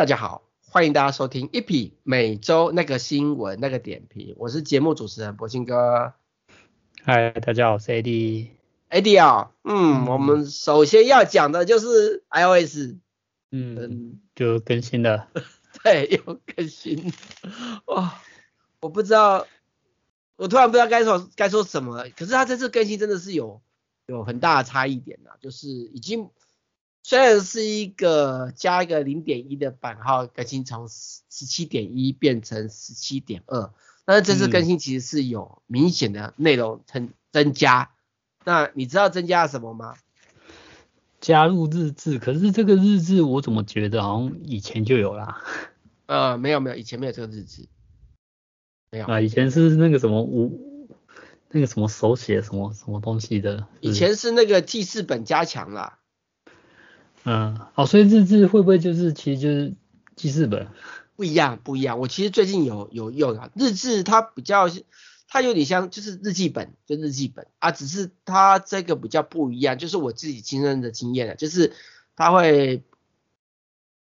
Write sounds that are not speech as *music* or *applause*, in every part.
哎，大家好，欢迎大家收听一匹每周那个新闻那个点评，我是节目主持人柏青哥。嗨，大家好，我是 AD，AD 啊，嗯，嗯，我们首先要讲的就是 iOS，嗯，嗯。就更新了，*laughs* 对，有更新，哇，我不知道，我突然不知道该说该说什么，可是它这次更新真的是有有很大的差异点呐，就是已经。虽然是一个加一个零点一的版号更新，从十七点一变成十七点二，但是这次更新其实是有明显的内容增增加。嗯、那你知道增加了什么吗？加入日志，可是这个日志我怎么觉得好像以前就有啦？呃，没有没有，以前没有这个日志，没有啊，以前是那个什么无那个什么手写什么什么东西的，以前是那个记事本加强啦。嗯，好，所以日志会不会就是其实就是记事本？不一样，不一样。我其实最近有有用啊，日志它比较，它有点像就是日记本，就日记本啊，只是它这个比较不一样，就是我自己亲身的经验了，就是它会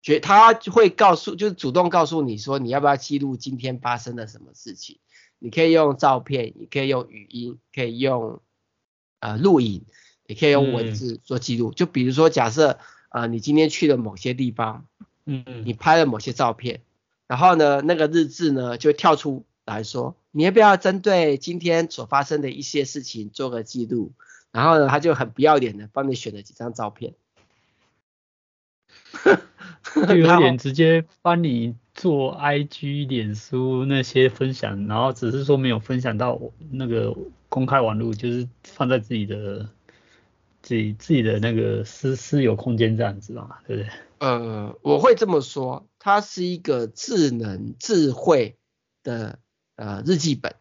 觉它会告诉，就是主动告诉你说你要不要记录今天发生了什么事情，你可以用照片，你可以用语音，可以用呃录影。也可以用文字做记录，嗯、就比如说假设，呃，你今天去了某些地方，嗯嗯，你拍了某些照片，然后呢，那个日志呢就跳出来说，你要不要针对今天所发生的一些事情做个记录？然后呢，他就很不要脸的帮你选了几张照片，就有点直接帮你做 IG、脸书那些分享，然后只是说没有分享到那个公开网络，就是放在自己的。自己自己的那个私私有空间这样子嘛，对不对？呃，我会这么说，它是一个智能智慧的呃日记本，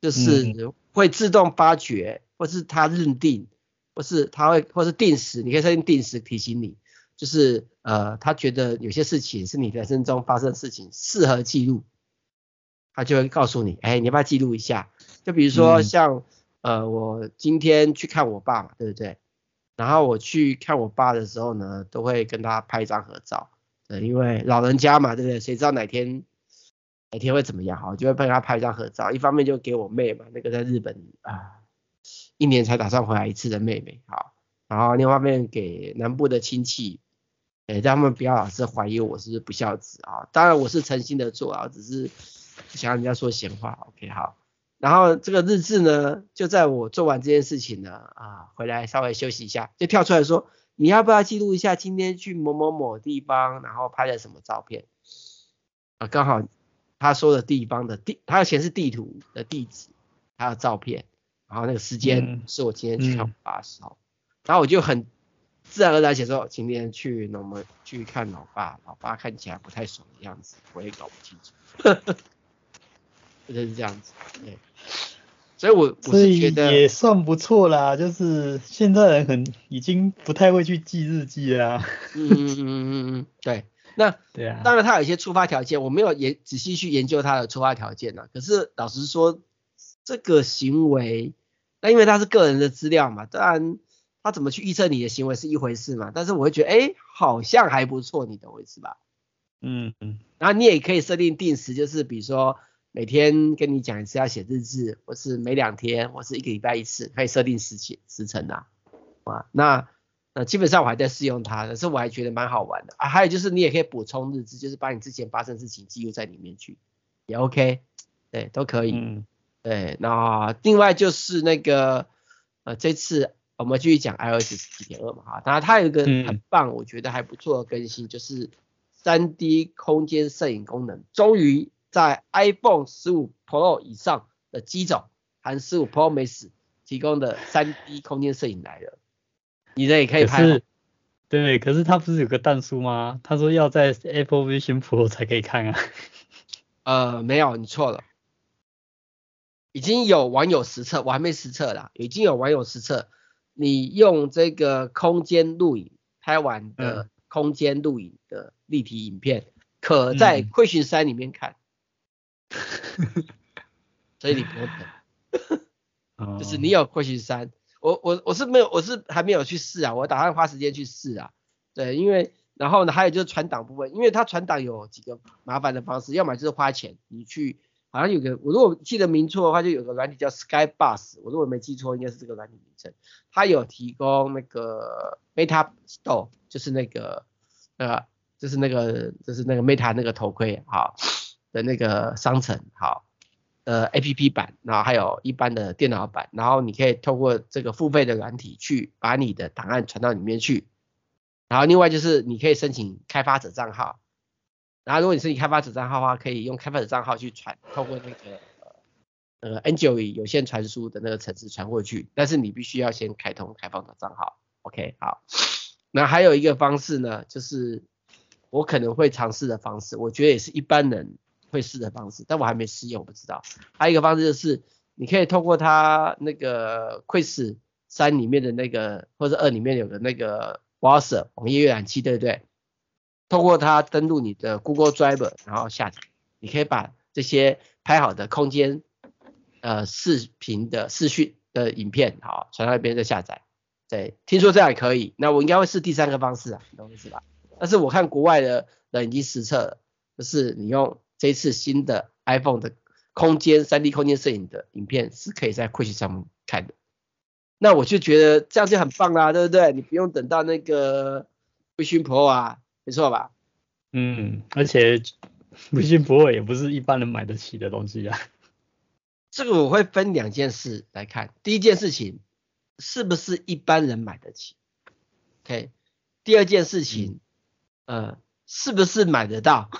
就是会自动发觉，或是它认定，或是它会，或是定时，你可以设定定时提醒你，就是呃，他觉得有些事情是你人生中发生的事情适合记录，他就会告诉你，哎，你要不要记录一下？就比如说像、嗯、呃，我今天去看我爸嘛，对不对？然后我去看我爸的时候呢，都会跟他拍一张合照，对，因为老人家嘛，对不对？谁知道哪天哪天会怎么样？好，就会帮他拍一张合照。一方面就给我妹嘛，那个在日本啊，一年才打算回来一次的妹妹，好。然后另外一方面给南部的亲戚，哎，让他们不要老是怀疑我是不孝子啊。当然我是诚心的做啊，只是不想让人家说闲话。OK，好。然后这个日志呢，就在我做完这件事情呢，啊，回来稍微休息一下，就跳出来说，你要不要记录一下今天去某某某地方，然后拍了什么照片？啊，刚好他说的地方的地，他要显示地图的地址，还有照片，然后那个时间是我今天去看我爸的时候，嗯嗯、然后我就很自然而然写说，今天去那么去看老爸，老爸看起来不太爽的样子，我也搞不清楚。就是这样子，对，所以我我是觉得也算不错啦，就是现在人很已经不太会去记日记啦。嗯嗯嗯嗯嗯，对，那对啊，当然他有一些触发条件，我没有研仔细去研究他的触发条件呢。可是老实说，这个行为，那因为他是个人的资料嘛，当然他怎么去预测你的行为是一回事嘛。但是我会觉得，哎，好像还不错，你懂我意思吧？嗯嗯，然后你也可以设定定时，就是比如说。每天跟你讲一次要写日志，或是每两天，或是一个礼拜一次，可以设定时期时程啊，啊，那那基本上我还在试用它，可是我还觉得蛮好玩的啊。还有就是你也可以补充日志，就是把你之前发生的事情记录在里面去，也 OK，对，都可以。嗯，对，那另外就是那个呃，这次我们继续讲 iOS 十七点二嘛，哈，当然它有一个很棒，嗯、我觉得还不错的更新，就是三 D 空间摄影功能，终于。在 iPhone 十五 Pro 以上的机种，含十五 Pro Max 提供的 3D 空间摄影来了，你这也可以拍。是，对，可是它不是有个弹书吗？他说要在 Apple Vision Pro 才可以看啊。*laughs* 呃，没有，你错了。已经有网友实测，我还没实测啦。已经有网友实测，你用这个空间录影拍完的空间录影的立体影片，嗯、可在亏群三里面看。*laughs* 所以你不用等，就是你有会去三，我我我是没有，我是还没有去试啊，我打算花时间去试啊，对，因为然后呢，还有就是传档部分，因为它传档有几个麻烦的方式，要么就是花钱，你去好像有个，我如果记得没错的话，就有个软体叫 Skybus，我如果没记错，应该是这个软体名称，它有提供那个 Meta Store，就是那个呃，就是那个就是那个 Meta 那个头盔好的那个商城好。呃，APP 版，然后还有一般的电脑版，然后你可以透过这个付费的软体去把你的档案传到里面去。然后另外就是你可以申请开发者账号，然后如果你申请开发者账号的话，可以用开发者账号去传，透过那个呃 Android 有线传输的那个程式传过去，但是你必须要先开通开放的账号。OK，好。那还有一个方式呢，就是我可能会尝试的方式，我觉得也是一般人。会试的方式，但我还没试用，我不知道。还有一个方式就是，你可以透过它那个 Quiz 三里面的那个，或者二里面有个那个 Browser 网页浏览器，对不对？透过它登录你的 Google Drive，然后下载，你可以把这些拍好的空间呃视频的视讯的影片，好传到那边再下载。对，听说这样也可以。那我应该会试第三个方式啊，懂我意思吧？但是我看国外的人已经实测了，就是你用。这一次新的 iPhone 的空间 3D 空间摄影的影片是可以在 Quick 上面看的，那我就觉得这样就很棒啦，对不对？你不用等到那个 Vision Pro 啊，没错吧？嗯，而且 Vision Pro 也不是一般人买得起的东西啊。这个我会分两件事来看，第一件事情是不是一般人买得起？OK，第二件事情，嗯、呃，是不是买得到？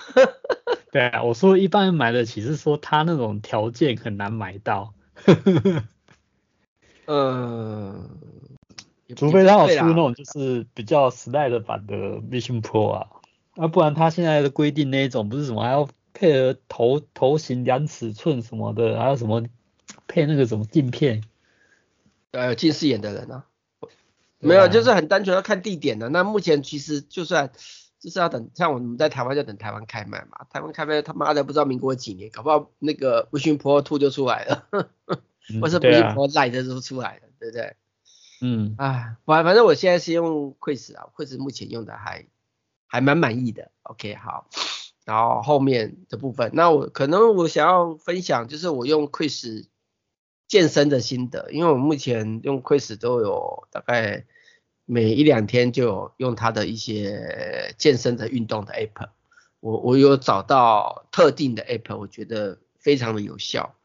对啊，我说一般人买得起，是说他那种条件很难买到。嗯，*laughs* 除非他有出那种就是比较时代的版的 Vision Pro 啊，啊，不然他现在的规定那一种不是什么还要配合头头型量尺寸什么的，还有什么配那个什么镜片，呃，有近视眼的人啊，没有，就是很单纯要看地点的。那目前其实就算。就是要等，像我们在台湾就等台湾开卖嘛。台湾开卖他妈的不知道民国几年，搞不好那个 Vision Pro 就出来了，*laughs* 嗯、或是 Vision Pro Lite 的时候出来了，对不对？嗯，哎，反反正我现在是用 Quest 啊，Quest 目前用的还还蛮满意的。OK，好，然后后面的部分，那我可能我想要分享就是我用 Quest 健身的心得，因为我目前用 Quest 都有大概。每一两天就用它的一些健身的运动的 app，我我有找到特定的 app，我觉得非常的有效，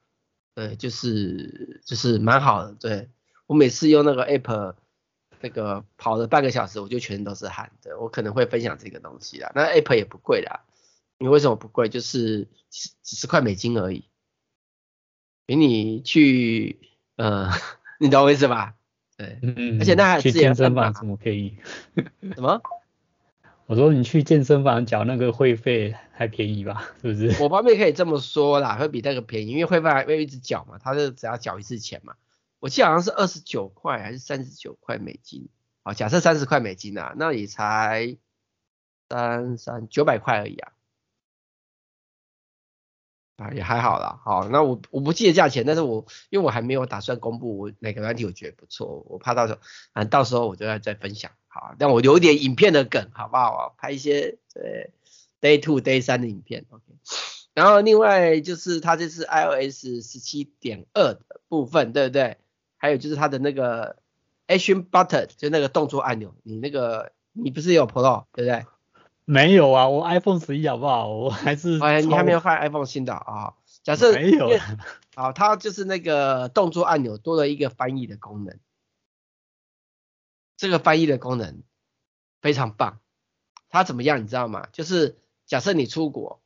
对，就是就是蛮好的，对，我每次用那个 app，那个跑了半个小时，我就全身都是汗，对，我可能会分享这个东西啦，那 app 也不贵啦，你为什么不贵？就是几几十块美金而已，比你去，呃，*laughs* 你懂我意思吧？对，嗯，而且那还去健身房怎么便宜？*laughs* 什么？我说你去健身房缴那个会费还便宜吧？是不是？我方面可以这么说啦，会比那个便宜，因为会费还会一直缴嘛，他是只要缴一次钱嘛。我记得好像是二十九块还是三十九块美金，好，假设三十块美金啊，那也才三三九百块而已啊。啊，也还好啦，好，那我我不记得价钱，但是我因为我还没有打算公布我哪个软体我觉得不错，我怕到时候，啊，到时候我就要再分享，好，让我留一点影片的梗，好不好啊？拍一些对 day two day 三的影片，OK。然后另外就是它这是 iOS 十七点二的部分，对不对？还有就是它的那个 Action Button，就那个动作按钮，你那个你不是有 Pro 对不对？没有啊，我 iPhone 十一好不好？*laughs* 我还是哎，你还没有换 iPhone 新的啊？假设没有啊，它就是那个动作按钮多了一个翻译的功能，这个翻译的功能非常棒。它怎么样，你知道吗？就是假设你出国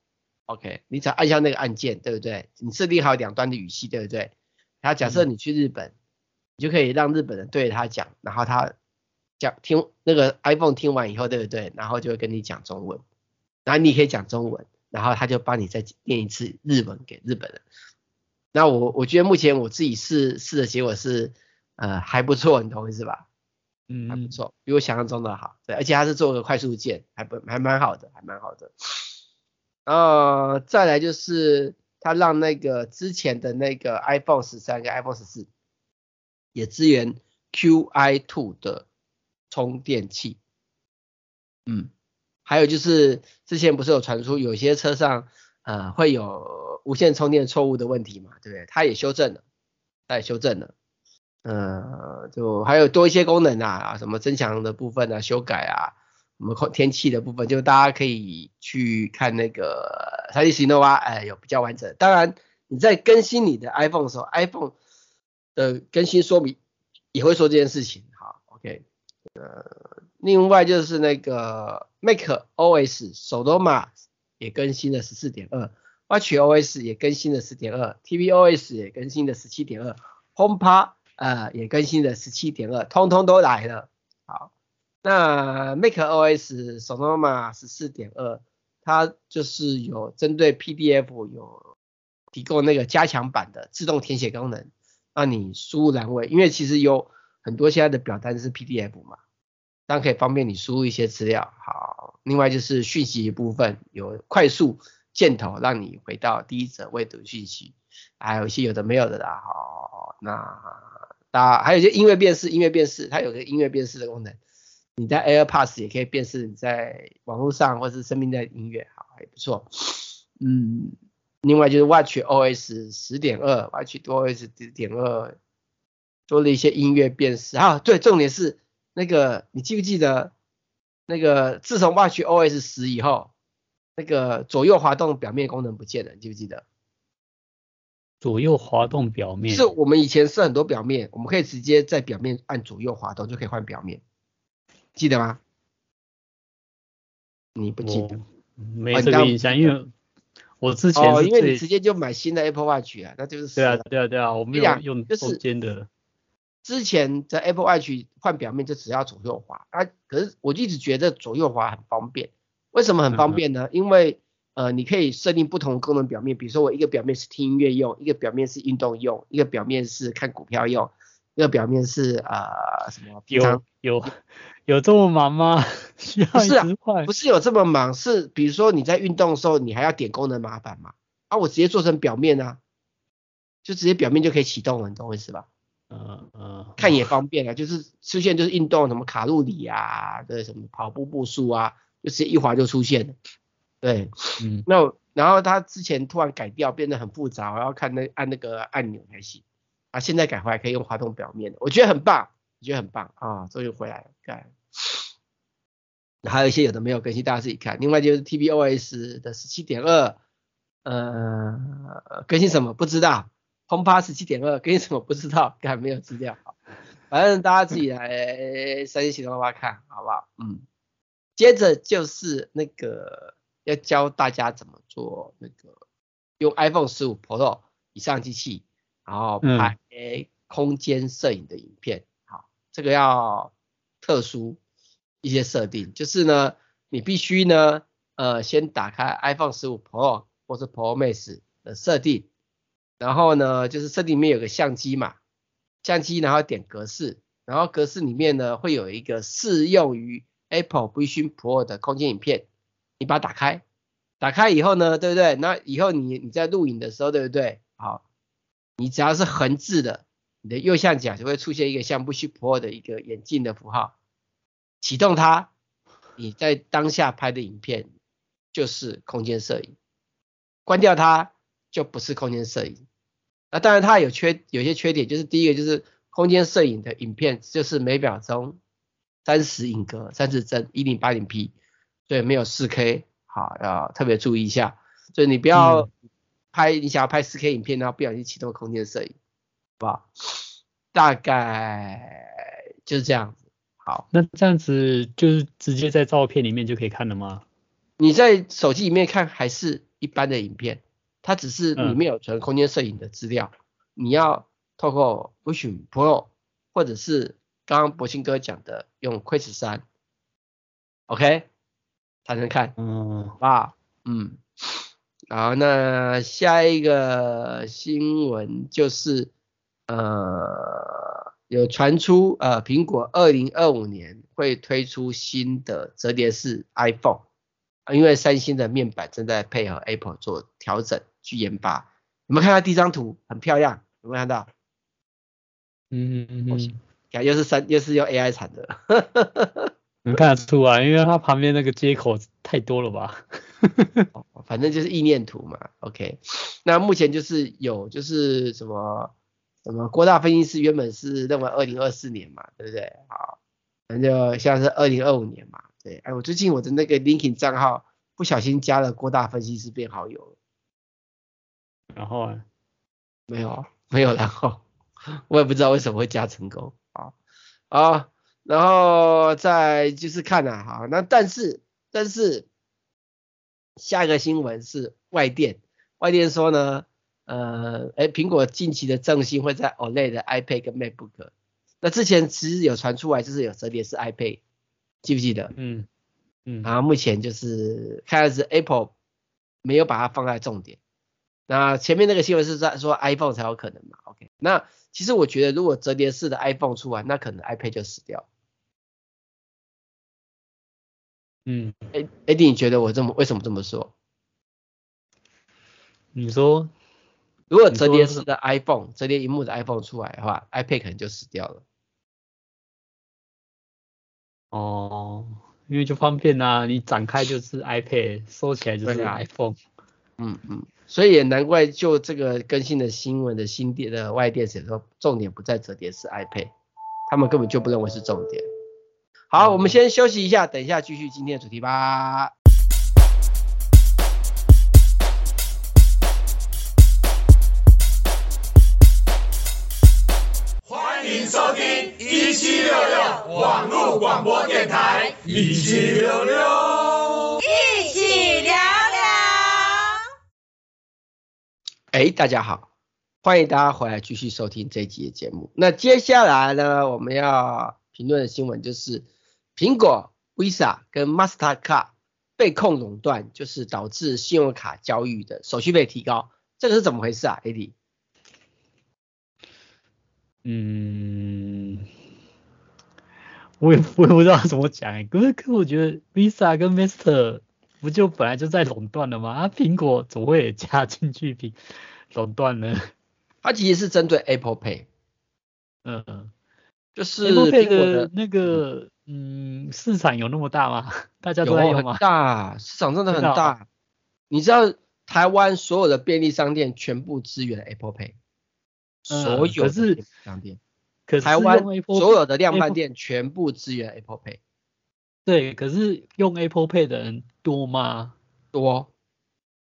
，OK，你只要按下那个按键，对不对？你设定好两端的语气，对不对？然后假设你去日本，嗯、你就可以让日本人对着他讲，然后他。讲听那个 iPhone 听完以后，对不对？然后就会跟你讲中文，然后你可以讲中文，然后他就帮你再念一次日文给日本人。那我我觉得目前我自己试试的结果是，呃，还不错，你懂我意是吧？嗯，还不错，比我想象中的好。对，而且它是做个快速键，还不还蛮好的，还蛮好的。呃，再来就是他让那个之前的那个 iPhone 十三跟 iPhone 十四也支援 QI Two 的。充电器，嗯，还有就是之前不是有传出有些车上呃会有无线充电错误的问题嘛，对不对？它也修正了，它也修正了，呃，就还有多一些功能啊，什么增强的部分啊，修改啊，什么空天气的部分，就大家可以去看那个 3D Sonova，哎，有比较完整。当然你在更新你的 iPhone 的时候，iPhone 的更新说明也会说这件事情。好，OK，呃，另外就是那个 macOS Sonoma 也更新了十四点二。watchOS 也更新了十点二，tvOS 也更新了十七点二，HomePod 呃也更新了十七点二，通通都来了。好，那 macOS Sonoma 十四点二，它就是有针对 PDF 有提供那个加强版的自动填写功能，让你输入栏位，因为其实有很多现在的表单是 PDF 嘛，这样可以方便你输入一些资料。好，另外就是讯息一部分有快速。箭头让你回到第一则未读讯息，还有一些有的没有的啦。好，那大家还有一些音乐辨识，音乐辨识它有个音乐辨识的功能，你在 AirPods 也可以辨识你在网络上或是生命在音乐，好，还不错。嗯，另外就是 watchOS 十点二，watchOS 十点二多了一些音乐辨识啊。对，重点是那个你记不记得那个自从 watchOS 十以后。那个左右滑动表面功能不见了，你记不记得？左右滑动表面是我们以前设很多表面，我们可以直接在表面按左右滑动就可以换表面，记得吗？你不记得？没这个印象，因为我之前哦，因为你直接就买新的 Apple Watch 啊，那就是对啊对啊对啊，我没有用中间的。之前的 Apple Watch 换表面就只要左右滑啊，可是我一直觉得左右滑很方便。为什么很方便呢？因为呃，你可以设定不同功能表面，比如说我一个表面是听音乐用，一个表面是运动用，一个表面是看股票用，一个表面是呃什么？有有有这么忙吗？需 *laughs* 要不是啊，不是有这么忙，是比如说你在运动的时候，你还要点功能麻烦嘛？啊，我直接做成表面啊，就直接表面就可以启动了，你懂我意思吧？嗯嗯，看也方便啊，*laughs* 就是出现就是运动什么卡路里啊，对什么跑步步数啊。就直接一滑就出现了，对，嗯，那然后他之前突然改掉，变得很复杂，我要看那按那个按钮才行，啊，现在改回来可以用滑动表面的，我觉得很棒，我觉得很棒啊，终于回来了，看，还有一些有的没有更新，大家自己看。另外就是 TBOS 的十七点二，呃，更新什么？不知道，HomePod 十七点二更新什么不知道，*laughs* 看没有资料，反正大家自己来三星系统的话看好不好？嗯。接着就是那个要教大家怎么做那个用 iPhone 十五 Pro 以上机器，然后拍空间摄影的影片。好，这个要特殊一些设定，就是呢，你必须呢，呃，先打开 iPhone 十五 Pro 或是 Pro Max 的设定，然后呢，就是设定里面有个相机嘛，相机然后点格式，然后格式里面呢会有一个适用于 Apple Vision Pro 的空间影片，你把它打开，打开以后呢，对不对？那以后你你在录影的时候，对不对？好，你只要是横置的，你的右下角就会出现一个像 Vision Pro 的一个眼镜的符号，启动它，你在当下拍的影片就是空间摄影，关掉它就不是空间摄影。那当然它有缺有些缺点，就是第一个就是空间摄影的影片就是每秒钟。三十影格，三十帧，一零八零 P，所以没有四 K，好，要特别注意一下。所以你不要拍，嗯、你想要拍四 K 影片，然后不小心启动空间摄影，好不好？大概就是这样子。好，那这样子就是直接在照片里面就可以看了吗？你在手机里面看还是一般的影片，它只是里面有存空间摄影的资料，嗯、你要透过 Vision Pro 或者是。刚刚博兴哥讲的用 Quest 三，OK，才能看，嗯，啊，嗯，好，那下一个新闻就是，呃，有传出呃苹果二零二五年会推出新的折叠式 iPhone，因为三星的面板正在配合 Apple 做调整去研发，有没有看到第一张图？很漂亮，有没有看到？嗯嗯嗯。又是三，又是用 AI 产的，*laughs* 能看得出来，因为它旁边那个接口太多了吧？*laughs* 反正就是意念图嘛。OK，那目前就是有就是什么什么郭大分析师原本是认为二零二四年嘛，对不对？好，那就现在是二零二五年嘛。对，哎，我最近我的那个 LinkedIn 账号不小心加了郭大分析师变好友了。然后啊？没有，没有然后，我也不知道为什么会加成功。啊，啊。然后再就是看啊，好，那但是但是下一个新闻是外电，外电说呢，呃，哎，苹果近期的正新会在 OLED 的 iPad 跟 MacBook，那之前其实有传出来就是有折叠式 iPad，记不记得？嗯嗯，然后目前就是看来是 Apple 没有把它放在重点，那前面那个新闻是在说 iPhone 才有可能嘛，OK，那其实我觉得如果折叠式的 iPhone 出来，那可能 iPad 就死掉。嗯，哎，Eddie，你觉得我这么为什么这么说？你说，如果折叠式的 iPhone，折叠萤幕的 iPhone 出来的话，iPad 可能就死掉了。哦，因为就方便啊，你展开就是 iPad，收起来就是 iPhone。嗯嗯，所以也难怪，就这个更新的新闻的新电的外电写说，重点不在折叠式 iPad，他们根本就不认为是重点。好，我们先休息一下，等一下继续今天的主题吧。欢迎收听一七六六网络广播电台，一七六六，哎，大家好，欢迎大家回来继续收听这一集的节目。那接下来呢，我们要评论的新闻就是。苹果、Visa 跟 Mastercard 被控垄断，就是导致信用卡交易的手续费提高，这个是怎么回事啊？AD？嗯，我也我也不知道怎么讲，可是可是我觉得 Visa 跟 Master 不就本来就在垄断了吗？啊，苹果怎么会也加进去并垄断呢？它其实是针对 Apple Pay，嗯嗯，就是 Apple Pay 的那个。嗯，市场有那么大吗？大家都在用吗？很大，市场真的很大。你知道台湾所有的便利商店全部支援 Apple Pay，、嗯、所有商店，可是台湾所有的量贩店全部支援 Apple Pay。对，可是用 Apple Pay 的人多吗？多，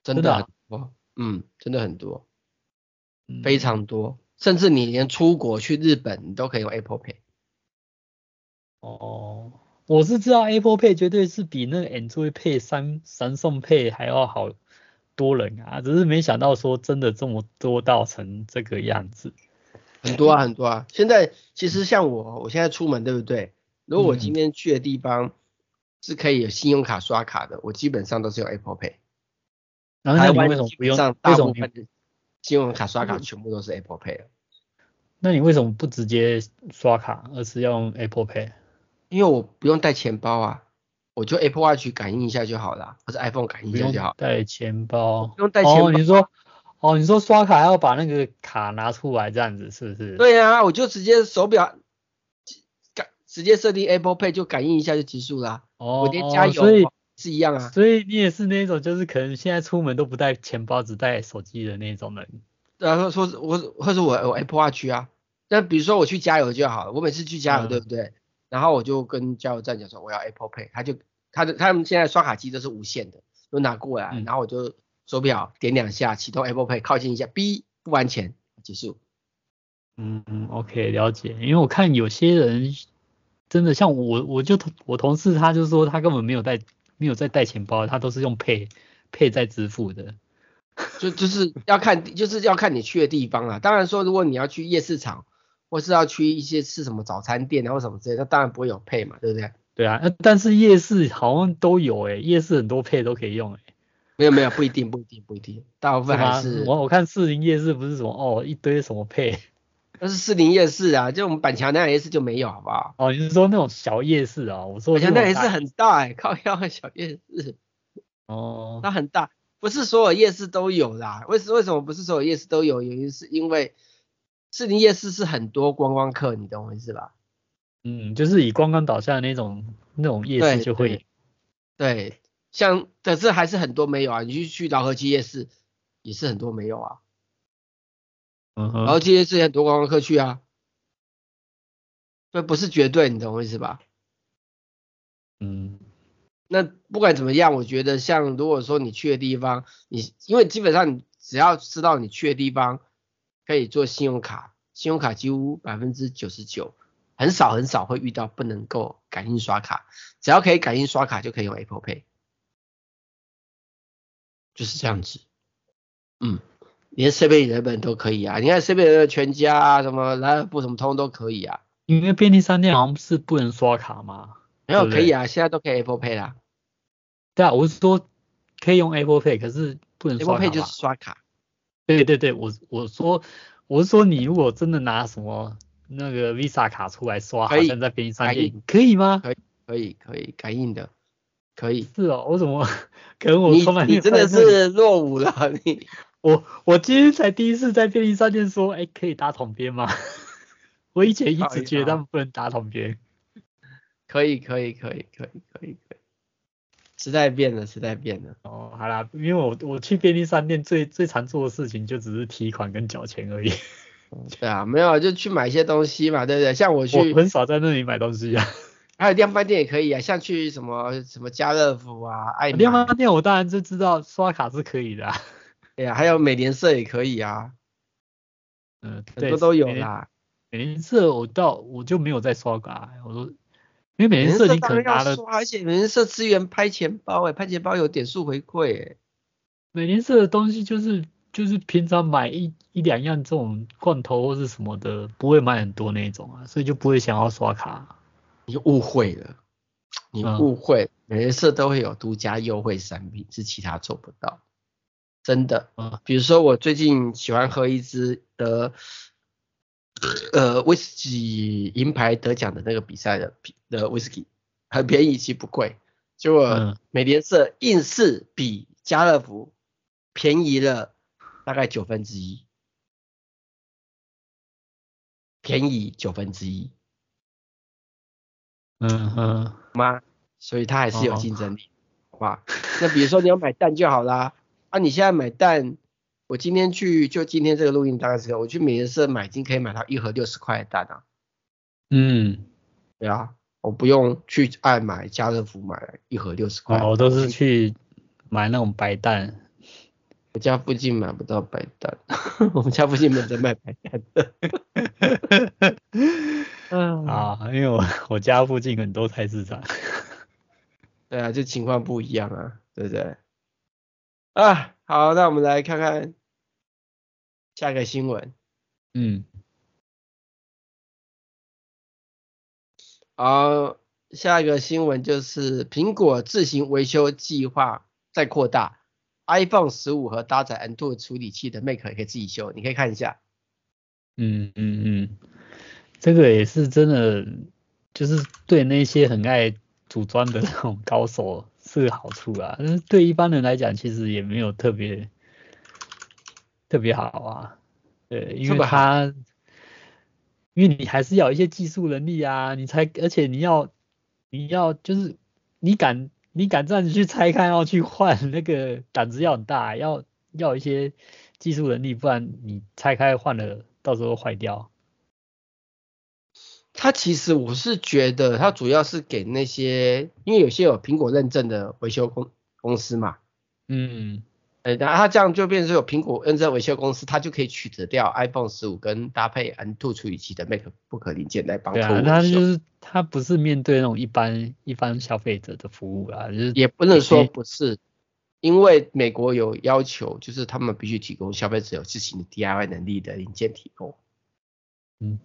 真的很多，嗯，真的很多，非常多，嗯、甚至你连出国去日本，你都可以用 Apple Pay。哦，我是知道 Apple Pay 绝对是比那个 Android Pay 三三送 Pay 还要好多人啊，只是没想到说真的这么多到成这个样子。很多啊，很多啊。现在其实像我，我现在出门对不对？如果我今天去的地方是可以有信用卡刷卡的，嗯、我基本上都是用 Apple Pay。然后台湾为什么不用？大部分的信用卡刷卡全部都是 Apple Pay。那你为什么不直接刷卡，而是要用 Apple Pay？因为我不用带钱包啊，我就 Apple Watch 感应一下就好了，或者 iPhone 感应一下就好。带钱包？不用带钱包。哦，你说，哦，你说刷卡要把那个卡拿出来这样子是不是？对啊，我就直接手表感直接设定 Apple Pay 就感应一下就结束了。哦，我连加油所以是一样啊。所以你也是那种就是可能现在出门都不带钱包只带手机的那种人。然后说我或者我我 Apple Watch 啊，那比如说我去加油就好了，我每次去加油，嗯，对不对？然后我就跟加油站讲说我要 Apple Pay，他就他的他们现在刷卡机都是无线的，都拿过来，嗯、然后我就手表点两下启动 Apple Pay，靠近一下，B 不完钱结束。嗯嗯，OK 了解，因为我看有些人真的像我，我就我同事他就说他根本没有带没有在带钱包，他都是用 Pay Pay 在支付的。就就是要看就是要看你去的地方啊，当然说如果你要去夜市场。或是要去一些吃什么早餐店，然后什么之类的，那当然不会有 Pay 嘛，对不对？对啊，但是夜市好像都有诶，夜市很多 Pay 都可以用诶。没有没有，不一定不一定不一定，大部分还是。我我看士林夜市不是什么哦一堆什么 Pay，那是士林夜市啊，就我们板桥那夜市就没有，好不好？哦，你是说那种小夜市啊？我说板桥那夜市很大诶，靠腰的小夜市。哦。那很大，不是所有夜市都有啦。为什为什么不是所有夜市都有？原因是因为。士林夜市是很多观光客，你懂我意思吧？嗯，就是以观光导向的那种那种夜市就会对，对，像但是还是很多没有啊，你去去饶河街夜市也是很多没有啊，嗯哼，饶河街夜市很多观光客去啊，这不是绝对，你懂我意思吧？嗯，那不管怎么样，我觉得像如果说你去的地方，你因为基本上你只要知道你去的地方可以做信用卡，信用卡几乎百分之九十九。很少很少会遇到不能够感应刷卡，只要可以感应刷卡就可以用 Apple Pay，就是这样子。嗯，连 7-Eleven 都可以啊，你看 7-Eleven 全家啊，什么莱尔富什么通都可以啊。因为便利商店好像是不能刷卡吗。没有可以啊，现在都可以 Apple Pay 啦。对啊，我是说可以用 Apple Pay，可是不能刷卡。Apple Pay 就是刷卡。对对对，我我说我是说你如果真的拿什么。那个 Visa 卡出来刷，好像在便利商店可以吗？可以可以可以感应的，可以。是哦，我怎么 *laughs* 可能我你你真的是落伍了，你我我今天才第一次在便利商店说，哎，可以打统编吗？*laughs* 我以前一直觉得他们不能打统编。可以可以可以可以可以可以。时代变了，时代变了。哦，好啦，因为我我去便利商店最最常做的事情就只是提款跟缴钱而已。对啊，没有就去买一些东西嘛，对不对？像我去，我很少在那里买东西啊。*laughs* 还有量贩店也可以啊，像去什么什么家乐福啊、爱量贩店，我当然就知道刷卡是可以的、啊。对呀、啊，还有美联社也可以啊。嗯，很多都有啦。美联社我到我就没有在刷卡，我说因为美联社你可能拿了，而且美联社资源拍钱包哎，拍钱包有点数回馈哎。美联社的东西就是。就是平常买一一两样这种罐头或是什么的，不会买很多那种啊，所以就不会想要刷卡。你误会了，你误会，美联社都会有独家优惠产品，是其他做不到，真的。嗯，比如说我最近喜欢喝一支得，呃，威士忌银牌得奖的那个比赛的的威士忌，很便宜，其实不贵，结果美联社硬是比家乐福便宜了。大概九分之一，便宜九分之一，嗯哼，吗？所以它还是有竞争力，哦、好吧？那比如说你要买蛋就好啦，啊，你现在买蛋，我今天去就今天这个录音大概是，我去美廉社买，已经可以买到一盒六十块的蛋啊。嗯，对啊，我不用去爱买家乐福买一盒六十块，我都是去买那种白蛋。我家附近买不到白蛋，*laughs* 我们家附近没有在卖白蛋的。嗯 *laughs* 啊，因为我我家附近很多菜市场。*laughs* 对啊，就情况不一样啊，对不对？啊，好，那我们来看看下一个新闻。嗯。好，下一个新闻就是苹果自行维修计划在扩大。iPhone 十五和搭载 M2 处理器的 Mac 也可以自己修，你可以看一下。嗯嗯嗯，这个也是真的，就是对那些很爱组装的那种高手是个好处啊。但是对一般人来讲，其实也没有特别特别好啊。对，因为它，因为你还是要一些技术能力啊，你才，而且你要你要就是你敢。你敢这样子去拆开，要去换那个胆子要很大，要要一些技术能力，不然你拆开换了，到时候坏掉。它其实我是觉得，它主要是给那些，因为有些有苹果认证的维修公公司嘛。嗯。呃，那它这样就变成有苹果认证维修公司，它就可以取得掉 iPhone 十五跟搭配 M2 处理器的 MacBook 零件来帮客户。对啊，那就是它不是面对那种一般一般消费者的服务啊，就是也不能说不是，因为美国有要求，就是他们必须提供消费者有自行的 DIY 能力的零件提供。嗯，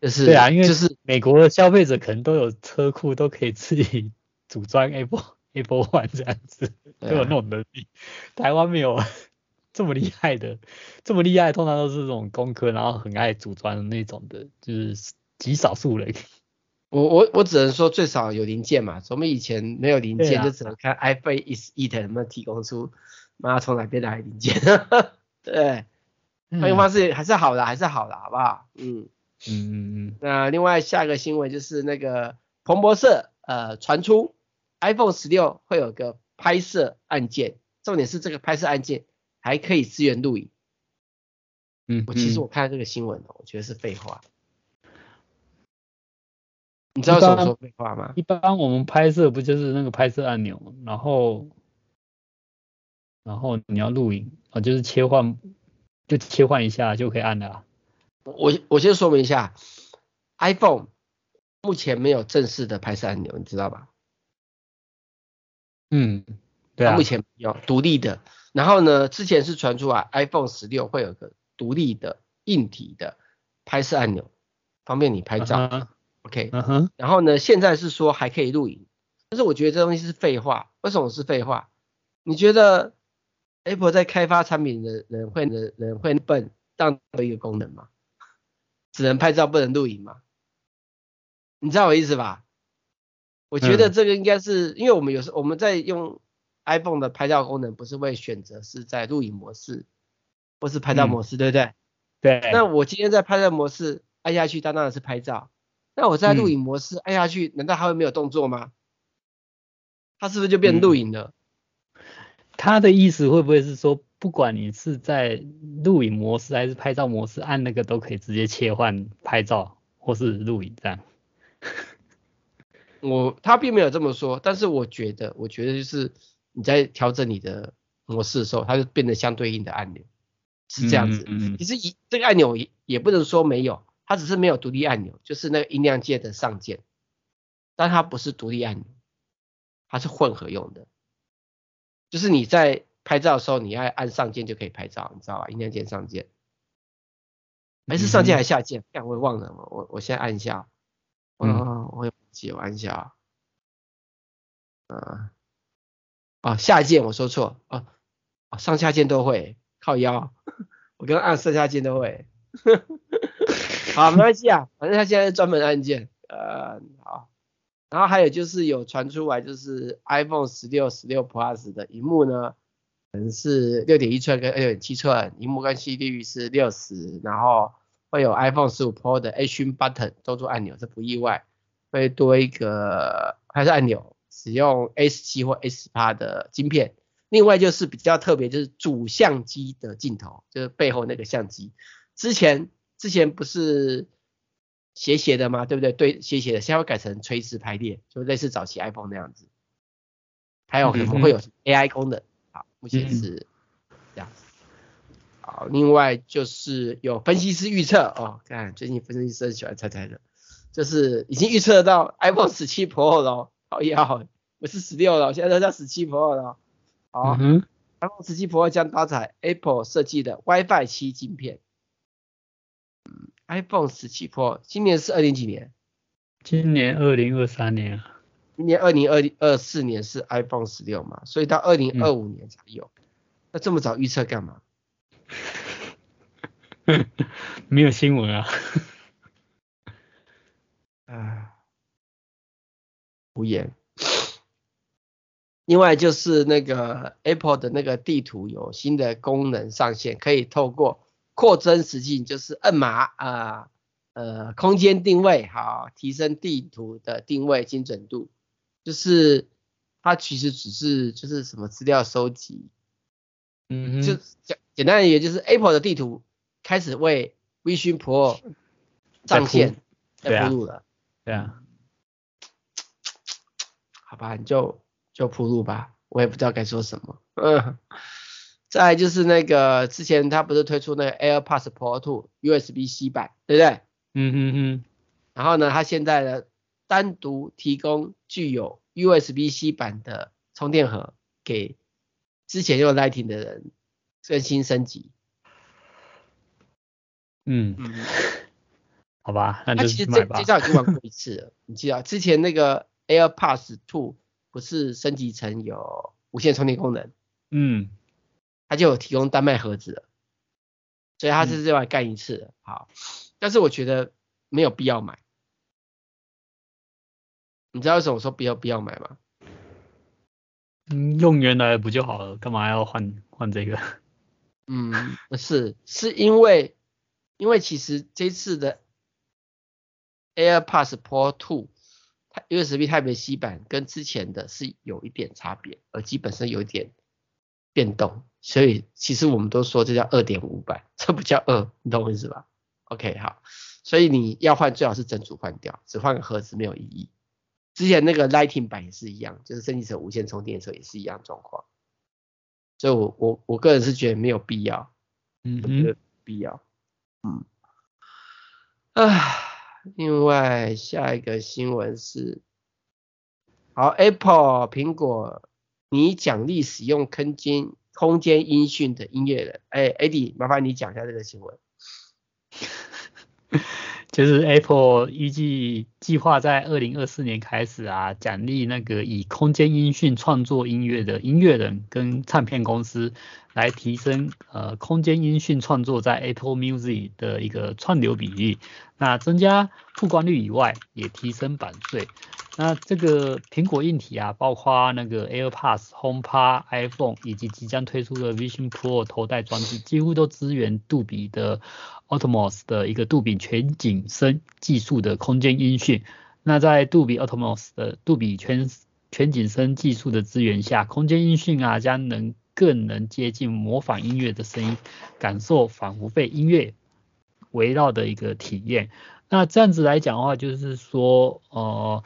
就是对啊，因为就是美国的消费者可能都有车库，都可以自己组装 Apple。*laughs* Apple One 这样子都有那种能力，台湾没有 *laughs* 这么厉害的，这么厉害通常都是这种工科，然后很爱组装的那种的，就是极少数人。我我我只能说最少有零件嘛，我们以前没有零件，就只能看 iPhone is it 能不能提供出妈从哪边来零件。*laughs* 对，换个方式还是好的，还是好的，好不好？嗯，嗯嗯嗯。那另外下一个新闻就是那个彭博社呃传出 iPhone 十六会有个拍摄按键，重点是这个拍摄按键还可以支援录影。嗯，我其实我看这个新闻，我觉得是废话。你知道什么说废话吗？一般我们拍摄不就是那个拍摄按钮，然后然后你要录影啊，就是切换，就切换一下就可以按了。我我先说明一下，iPhone 目前没有正式的拍摄按钮，你知道吧？嗯，对啊，目前有独立的。然后呢，之前是传出来 iPhone 十六会有个独立的硬体的拍摄按钮，方便你拍照。Uh huh. OK。然后呢，现在是说还可以录影，但是我觉得这东西是废话。为什么是废话？你觉得 Apple 在开发产品的人会人人会笨当的一个功能吗？只能拍照不能录影吗？你知道我意思吧？我觉得这个应该是、嗯、因为我们有时我们在用 iPhone 的拍照功能，不是会选择是在录影模式或是拍照模式，嗯、对不对？对。那我今天在拍照模式按下去，它当然是拍照。那我在录影模式按下去，难道还会没有动作吗？它是不是就变录影了？他的意思会不会是说，不管你是在录影模式还是拍照模式，按那个都可以直接切换拍照或是录影这样？我他并没有这么说，但是我觉得，我觉得就是你在调整你的模式的时候，它就变得相对应的按钮是这样子。嗯嗯嗯、其实一这个按钮也也不能说没有，它只是没有独立按钮，就是那个音量键的上键，但它不是独立按钮，它是混合用的。就是你在拍照的时候，你要按上键就可以拍照，你知道吧？音量键上键，还是上键还是下键？这样、嗯、我也忘了，我我现在按一下。嗯、哦，我也不记，我按一下啊。啊，哦，下键我说错，哦，哦上下键都会，靠腰，*laughs* 我刚刚按上下键都会。*laughs* 好，没关系啊，反正他现在是专门按键。呃，好。然后还有就是有传出来，就是 iPhone 十六、十六 Plus 的萤幕呢，可能是六点一寸跟二点七寸，荧幕关系率是六十，然后会有 iPhone 十五 Pro 的 Action Button 动作按钮，这不意外，会多一个拍摄按钮，使用 S 七或 S 八的晶片。另外就是比较特别，就是主相机的镜头，就是背后那个相机，之前之前不是。斜斜的吗？对不对？对，斜斜的，现在会改成垂直排列，就类似早期 iPhone 那样子。还有可能会有 AI 功能，好，目前是这样子。好，另外就是有分析师预测哦，看最近分析师很喜欢猜猜的，就是已经预测到 iPhone 十七 Pro 了，好也好，不是十六了，现在都叫十七 Pro 了。好，嗯、哼 iPhone 十七 Pro 将搭载 Apple 设计的 WiFi 七晶片。iPhone 十七 Pro 今年是二零几年？今年二零二三年啊。今年二零二二四年是 iPhone 十六嘛，所以到二零二五年才有。嗯、那这么早预测干嘛？*laughs* 没有新闻啊。啊，无言。另外就是那个 Apple 的那个地图有新的功能上线，可以透过。扩增实境就是摁码啊，呃，空间定位好，提升地图的定位精准度，就是它其实只是就是什么资料收集，嗯哼，就简简单一点就是 Apple 的地图开始为 Vision Pro 上线在铺路了，对啊，好吧，你就就铺路吧，我也不知道该说什么，嗯。再来就是那个之前他不是推出那个 AirPods Pro 2 USB-C 版，对不对？嗯嗯嗯。然后呢，他现在呢单独提供具有 USB-C 版的充电盒给之前用 Lightning 的人更新升级。嗯。嗯好吧，那其实这这招已经玩过一次了，*laughs* 你记得之前那个 AirPods 2不是升级成有无线充电功能？嗯。它就有提供单麦盒子了，所以它是另外干一次好，但是我觉得没有必要买，你知道为什么我说不要不要买吗？嗯，用原来不就好了，干嘛要换换这个？嗯，不是，是因为因为其实这次的 AirPods Pro 2，它 USB Type-C 版跟之前的是有一点差别，耳机本身有一点变动，所以其实我们都说这叫二点五版，这不叫二，你懂我意思吧？OK，好，所以你要换最好是整组换掉，只换个盒子没有意义。之前那个 Lightning 版也是一样，就是升级成无线充电的时候也是一样状况，所以我我我个人是觉得没有必要，没有必要，嗯。啊，另外下一个新闻是，好，Apple 苹果你奖励使用空间空间音讯的音乐人，哎，Eddie，麻烦你讲一下这个新闻。*laughs* 就是 Apple 预计计划在二零二四年开始啊，奖励那个以空间音讯创作音乐的音乐人跟唱片公司，来提升呃空间音讯创作在 Apple Music 的一个串流比例，那增加曝光率以外，也提升版税。那这个苹果硬体啊，包括那个 AirPods、HomePod、iPhone 以及即将推出的 Vision Pro 头戴装置，几乎都支援杜比的 Atmos 的一个杜比全景声技术的空间音讯。那在杜比 Atmos 的杜比全全景声技术的支援下，空间音讯啊将能更能接近模仿音乐的声音，感受仿佛被音乐围绕的一个体验。那这样子来讲的话，就是说，呃。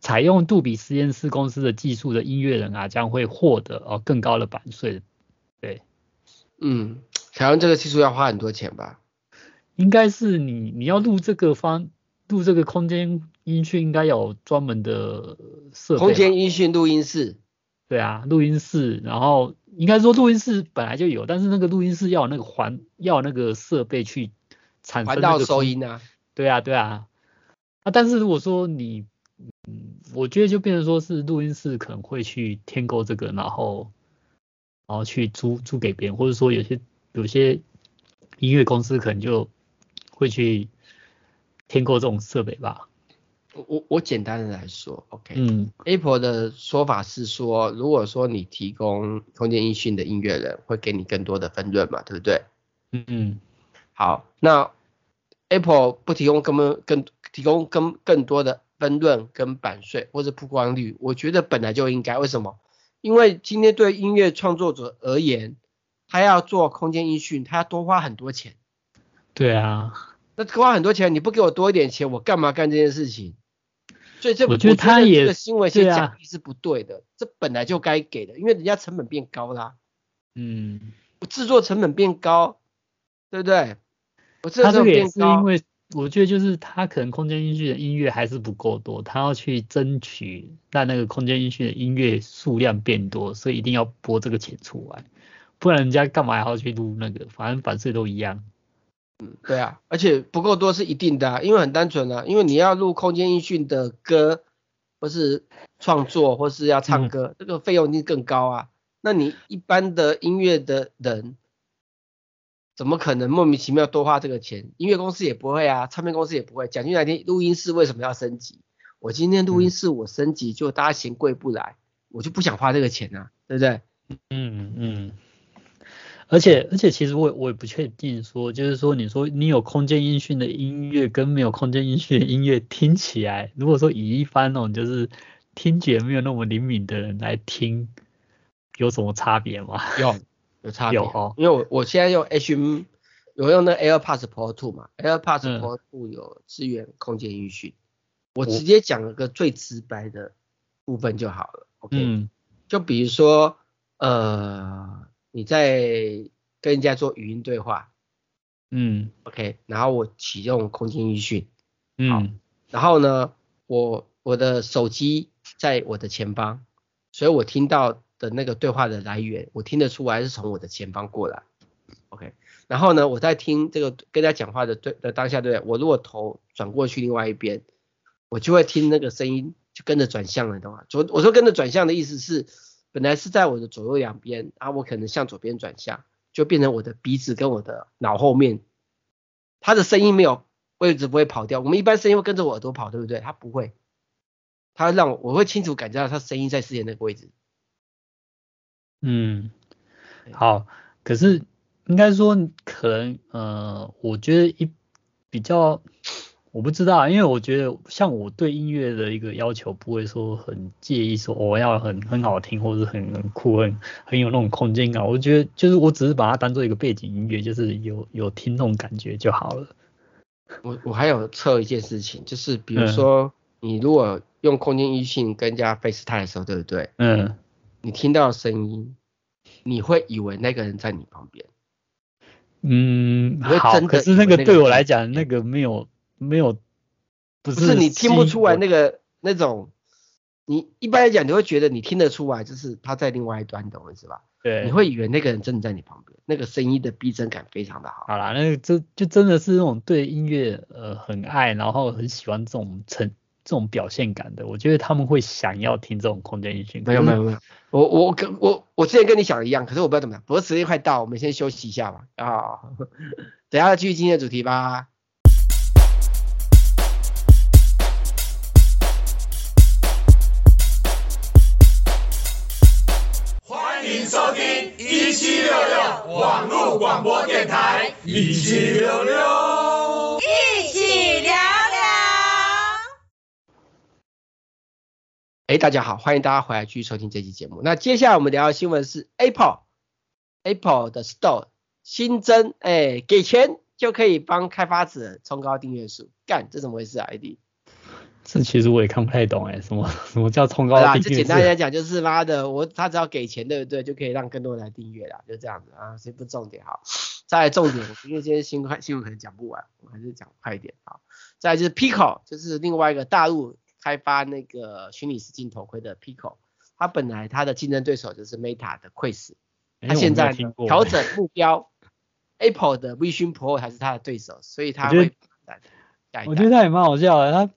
采用杜比实验室公司的技术的音乐人啊，将会获得哦更高的版税。对，嗯，采用这个技术要花很多钱吧？应该是你你要录这个方录这个空间音讯，应该有专门的设备。空间音讯录音室。对啊，录音室，然后应该说录音室本来就有，但是那个录音室要有那个环要有那个设备去产生环绕收音啊。对啊，对啊。啊，但是如果说你嗯，我觉得就变成说是录音室可能会去添购这个，然后然后去租租给别人，或者说有些有些音乐公司可能就会去添购这种设备吧。我我我简单的来说，OK，嗯，Apple 的说法是说，如果说你提供空间音讯的音乐人，会给你更多的分润嘛，对不对？嗯嗯。好，那 Apple 不提供更更提供更更多的。分润跟版税或者曝光率，我觉得本来就应该。为什么？因为今天对音乐创作者而言，他要做空间音讯，他要多花很多钱。对啊，那多花很多钱，你不给我多一点钱，我干嘛干这件事情？所以这我觉得他也这个新闻先奖励是不对的，对啊，这本来就该给的，因为人家成本变高啦。嗯，我制作成本变高，对不对？我制作成本变高。我觉得就是他可能空间音讯的音乐还是不够多，他要去争取让那个空间音讯的音乐数量变多，所以一定要拨这个钱出来，不然人家干嘛还要去录那个？反正版税都一样。嗯，对啊，而且不够多是一定的啊，因为很单纯啊，因为你要录空间音讯的歌，或是创作，或是要唱歌，嗯、这个费用一定更高啊。那你一般的音乐的人。怎么可能莫名其妙多花这个钱？音乐公司也不会啊，唱片公司也不会。讲句难听，录音室为什么要升级？我今天录音室我升级，就大家嫌贵不来，我就不想花这个钱啊，对不对？嗯嗯。而且而且其实我我也不确定说，就是说你说你有空间音讯的音乐跟没有空间音讯的音乐听起来，如果说以一般那种就是听觉没有那么灵敏的人来听，有什么差别吗？*laughs* 有。有差别，哦，因为我我现在用 H M，有用那个 AirPods Pro 2嘛，AirPods Pro 2有支援空间音讯，嗯，我直接讲一个最直白的部分就好了，OK，嗯，就比如说呃你在跟人家做语音对话，嗯，OK，然后我启用空间音讯，嗯，然后呢我我的手机在我的前方，所以我听到。的那个对话的来源，我听得出来是从我的前方过来，OK。然后呢，我在听这个跟他讲话的对的当下，对不对，我如果头转过去另外一边，我就会听那个声音就跟着转向了，懂吗？左我说跟着转向的意思是，本来是在我的左右两边，然后我可能向左边转向，就变成我的鼻子跟我的脑后面，他的声音没有位置不会跑掉。我们一般声音会跟着我耳朵跑，对不对？他不会，他让我我会清楚感觉到他声音在之前那个位置。嗯，好，可是应该说可能呃，我觉得一比较我不知道，因为我觉得像我对音乐的一个要求，不会说很介意说我要很很好听，或者很很酷，很很有那种空间感。我觉得就是我只是把它当做一个背景音乐，就是有有听那种感觉就好了。我我还有测一件事情，就是比如说你如果用空间音讯跟人家 FaceTime 的时候，对不对？嗯。你听到声音，你会以为那个人在你旁边。嗯，好，可是那个对我来讲，那个没有没有，不是，不是你听不出来那个那种，你一般来讲你会觉得你听得出来，就是他在另外一端，懂我意思吧？对，你会以为那个人真的在你旁边，那个声音的逼真感非常的好。好啦，那个这就真的是那种对音乐呃很爱，然后很喜欢这种成这种表现感的，我觉得他们会想要听这种空间音讯。没有没有没有，我我跟我我之前跟你想的一样，可是我不知道怎么样。不过时间快到，我们先休息一下吧。啊，等下继续今天的主题吧。欢迎收听一七六六网络广播电台，一七六六，哎，大家好，欢迎大家回来继续收听这期节目。那接下来我们聊的新闻是 Apple Apple 的 Store 新增，哎，给钱就可以帮开发者冲高订阅数，干，这怎么回事啊？ID？这其实我也看不太懂哎，什么 *laughs* 什么叫冲高订阅？啊，就简单来讲就是妈的，我他只要给钱，对不对？就可以让更多人来订阅啦，就这样子啊，所以不重点哈。再来重点，因为今天新快新闻可能讲不完，我还是讲快一点啊。再来就是 Pico，就是另外一个大陆。开发那个虚拟实境头盔的 Pico，它本来它的竞争对手就是 Meta 的 Quest，它现在调整目标，Apple 的 Vision Pro 才是它的对手，所以它会我觉得他也蛮好笑的，他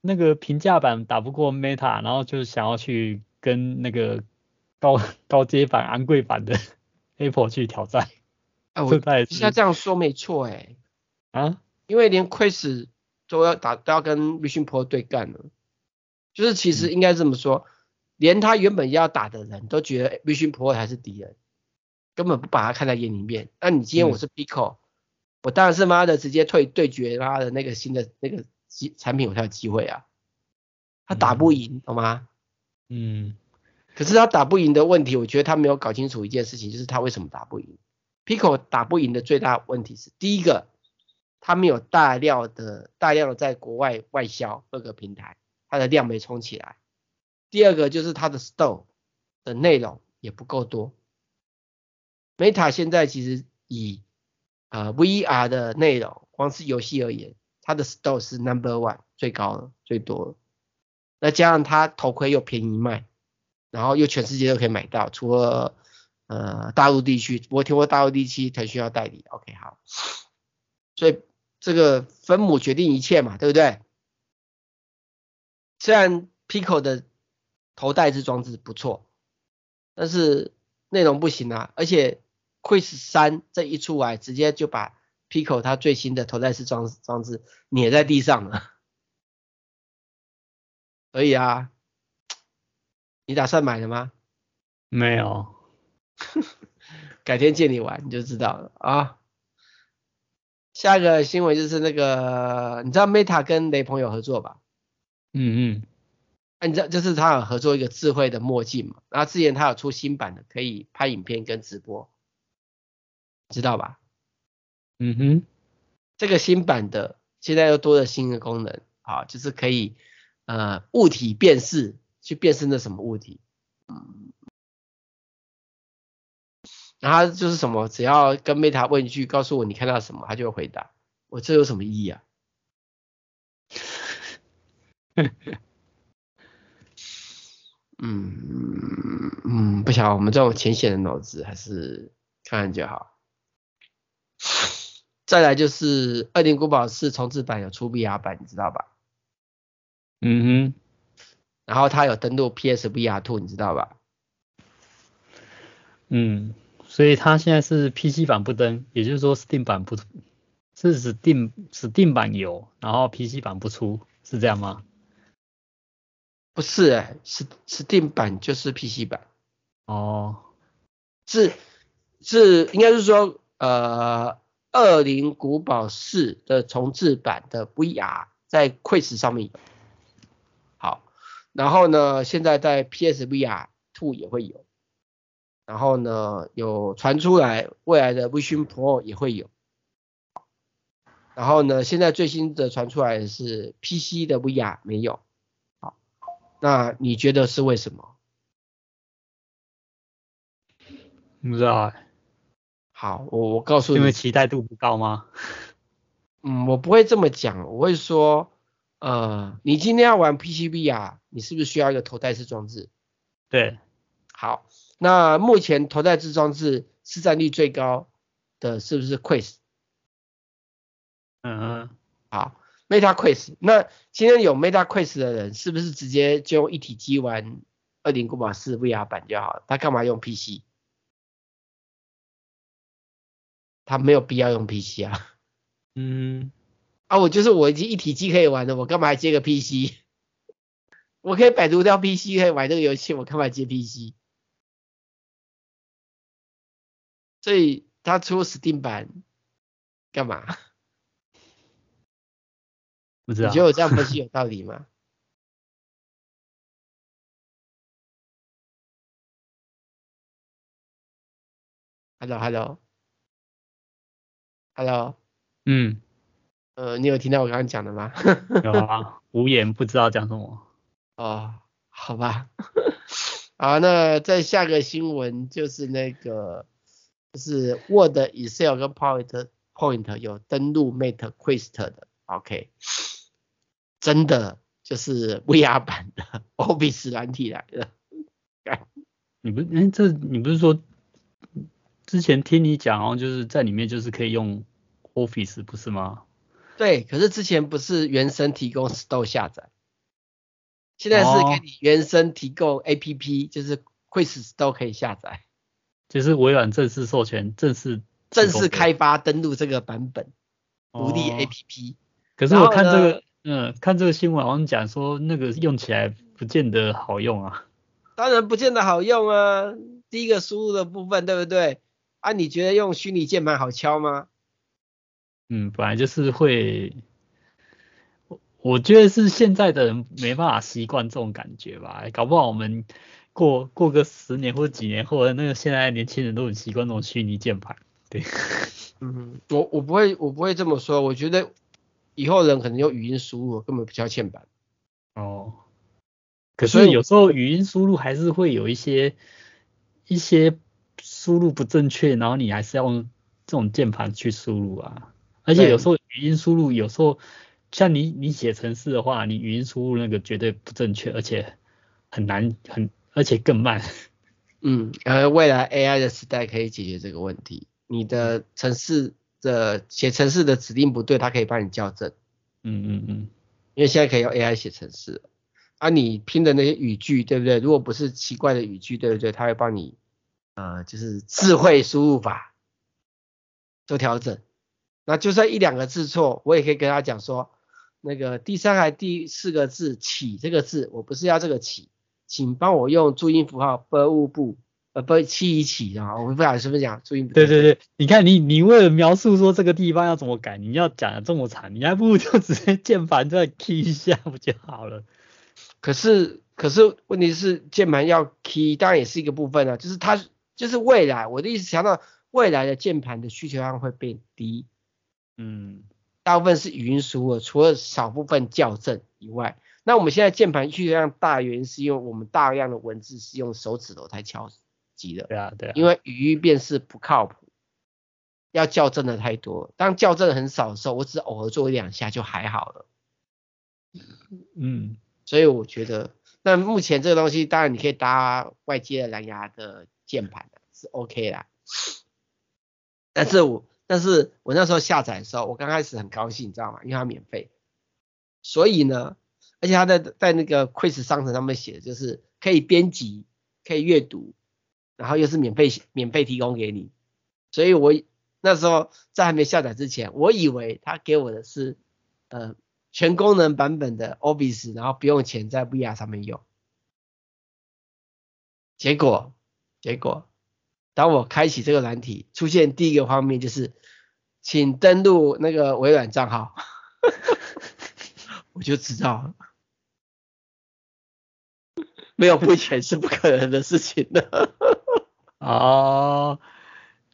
那个平价版打不过 Meta，然后就想要去跟那个高高阶版、昂贵版的 Apple 去挑战。哎，我现在这样说没错哎，啊，因为连 Quest 都要打都要跟 Vision Pro 对干了。就是其实应该这么说，连他原本要打的人都觉得 Vision Pro 才是敌人，根本不把他看在眼里面。那你今天我是 Pico，我当然是妈的直接退对决他的那个新的那个机产品，我才有机会啊。他打不赢，懂吗？嗯。可是他打不赢的问题，我觉得他没有搞清楚一件事情，就是他为什么打不赢。Pico 打不赢的最大问题是，第一个，他没有大量的大量的在国外外销各个平台。它的量没冲起来，第二个就是它的 store 的内容也不够多。Meta 现在其实以呃 VR 的内容，光是游戏而言，它的 store 是 number one 最高的最多的。那加上它头盔又便宜卖，然后又全世界都可以买到，除了呃大陆地区，我听过大陆地区才需要代理。OK 好，所以这个分母决定一切嘛，对不对？虽然 Pico 的头戴式装置不错，但是内容不行啊，而且 Quest 3这一出来，直接就把 Pico 它最新的头戴式装装置碾在地上了。*laughs* 所以啊，你打算买了吗？没有，*laughs* 改天借你玩你就知道了啊。下一个新闻就是那个，你知道 Meta 跟雷朋友合作吧？嗯嗯，那你知道就是他有合作一个智慧的墨镜嘛？然后之前他有出新版的，可以拍影片跟直播，知道吧？嗯哼，这个新版的现在又多了新的功能，啊，就是可以呃物体辨识，去辨识那什么物体，嗯，然后就是什么，只要跟 Meta 问一句，告诉我你看到什么，他就会回答。我这有什么意义啊？*laughs* 嗯嗯，不晓得我们这种浅显的脑子还是看看就好。再来就是《二零古堡四》重置版有出 VR 版，你知道吧？嗯哼。然后它有登录 PSVR Two，你知道吧？嗯，所以它现在是 PC 版不登，也就是说 Steam 版不，是 Steam Steam 版有，然后 PC 版不出，是这样吗？不是哎、欸，是 Steam 版就是 PC 版哦，是是应该是说呃二零古堡四的重置版的 VR 在 Quest 上面有。好，然后呢，现在在 PSVR Two 也会有。然后呢，有传出来未来的 Vision Pro 也会有。然后呢，现在最新的传出来的是 PC 的 VR 没有。好，那你觉得是为什么？不知道哎。好，我我告诉你，因为期待度不高吗？嗯，我不会这么讲，我会说，呃，你今天要玩 PCB 啊你是不是需要一个头戴式装置？对。好，那目前头戴式装置市占率最高的是不是 Quest？嗯嗯。好，Meta Quest，那今天有 Meta Quest 的人，是不是直接就用一体机玩二零古堡四 VR 版就好了？他干嘛用 PC？他没有必要用 PC 啊。嗯。啊，我就是我已经一体机可以玩了，我干嘛还接个 PC？我可以百度掉 PC 可以玩这个游戏，我干嘛接 PC？所以他出 Steam 版干嘛？不知道。你觉得我这样分析有道理吗？Hello，Hello，Hello。*laughs* Hello? 嗯。呃，你有听到我刚刚讲的吗？有啊，无言不知道讲什么。哦，好吧。*laughs* 好，那再下个新闻就是那个，就是 Word、Excel 跟 PowerPoint 有登录 Mate Quest 的，OK。真的就是 VR 版的 Office 软体来了。你不，哎，这你不是说之前听你讲哦，就是在里面就是可以用 Office 不是吗？对，可是之前不是原生提供 Store 下载，现在是给你原生提供 APP，、哦、就是 Quest Store 可以下载。就是微软正式授权，正式正式开发登录这个版本独立 APP。可是我看这个。嗯，看这个新闻好像讲说那个用起来不见得好用啊。当然不见得好用啊，第一个输入的部分对不对？啊，你觉得用虚拟键盘好敲吗？嗯，本来就是会，我我觉得是现在的人没办法习惯这种感觉吧，搞不好我们过过个十年或者几年后，那个现在年轻人都很习惯那种虚拟键盘。对，嗯，我我不会我不会这么说，我觉得。以后人可能用语音输入，根本不叫键盘。哦。可是有时候语音输入还是会有一些一些输入不正确，然后你还是要用这种键盘去输入啊。而且有时候语音输入，有时候像你你写程式的话，你语音输入那个绝对不正确，而且很难很而且更慢。嗯，而未来 AI 的时代可以解决这个问题。你的程式。的写程式的指令不对，它可以帮你校正。嗯嗯嗯，因为现在可以用 AI 写程式，啊，你拼的那些语句对不对？如果不是奇怪的语句，对不对？它会帮你，呃，就是智慧输入法做调整。那就算一两个字错，我也可以跟他讲说，那个第三还第四个字“起”这个字，我不是要这个“起”，请帮我用注音符号 “b u 不”。呃，不，七一起啊，我不晓得是不是讲注音。对对对，你看你你为了描述说这个地方要怎么改，你要讲的这么长，你还不如就直接键盘再 key 一下不就好了？可是可是问题是键盘要 key，当然也是一个部分啊，就是它就是未来，我的意思强调未来的键盘的需求量会变低。嗯，大部分是语音输入，除了少部分校正以外，那我们现在键盘需求量大，原因是因为我们大量的文字是用手指头在敲。急的，对啊，对啊，因为语音辨识不靠谱，要校正的太多。当校正很少的时候，我只偶尔做一两下就还好了。嗯，所以我觉得，那目前这个东西，当然你可以搭外接的蓝牙的键盘是 OK 啦。但是我，但是我那时候下载的时候，我刚开始很高兴，你知道吗？因为它免费。所以呢，而且它在在那个 Quest 商城上面写的就是可以编辑，可以阅读。然后又是免费免费提供给你，所以我那时候在还没下载之前，我以为他给我的是呃全功能版本的 Office，然后不用钱在 VR 上面用。结果结果当我开启这个软体，出现第一个画面就是请登录那个微软账号，*laughs* 我就知道，没有不钱是不可能的事情的。*laughs* 哦，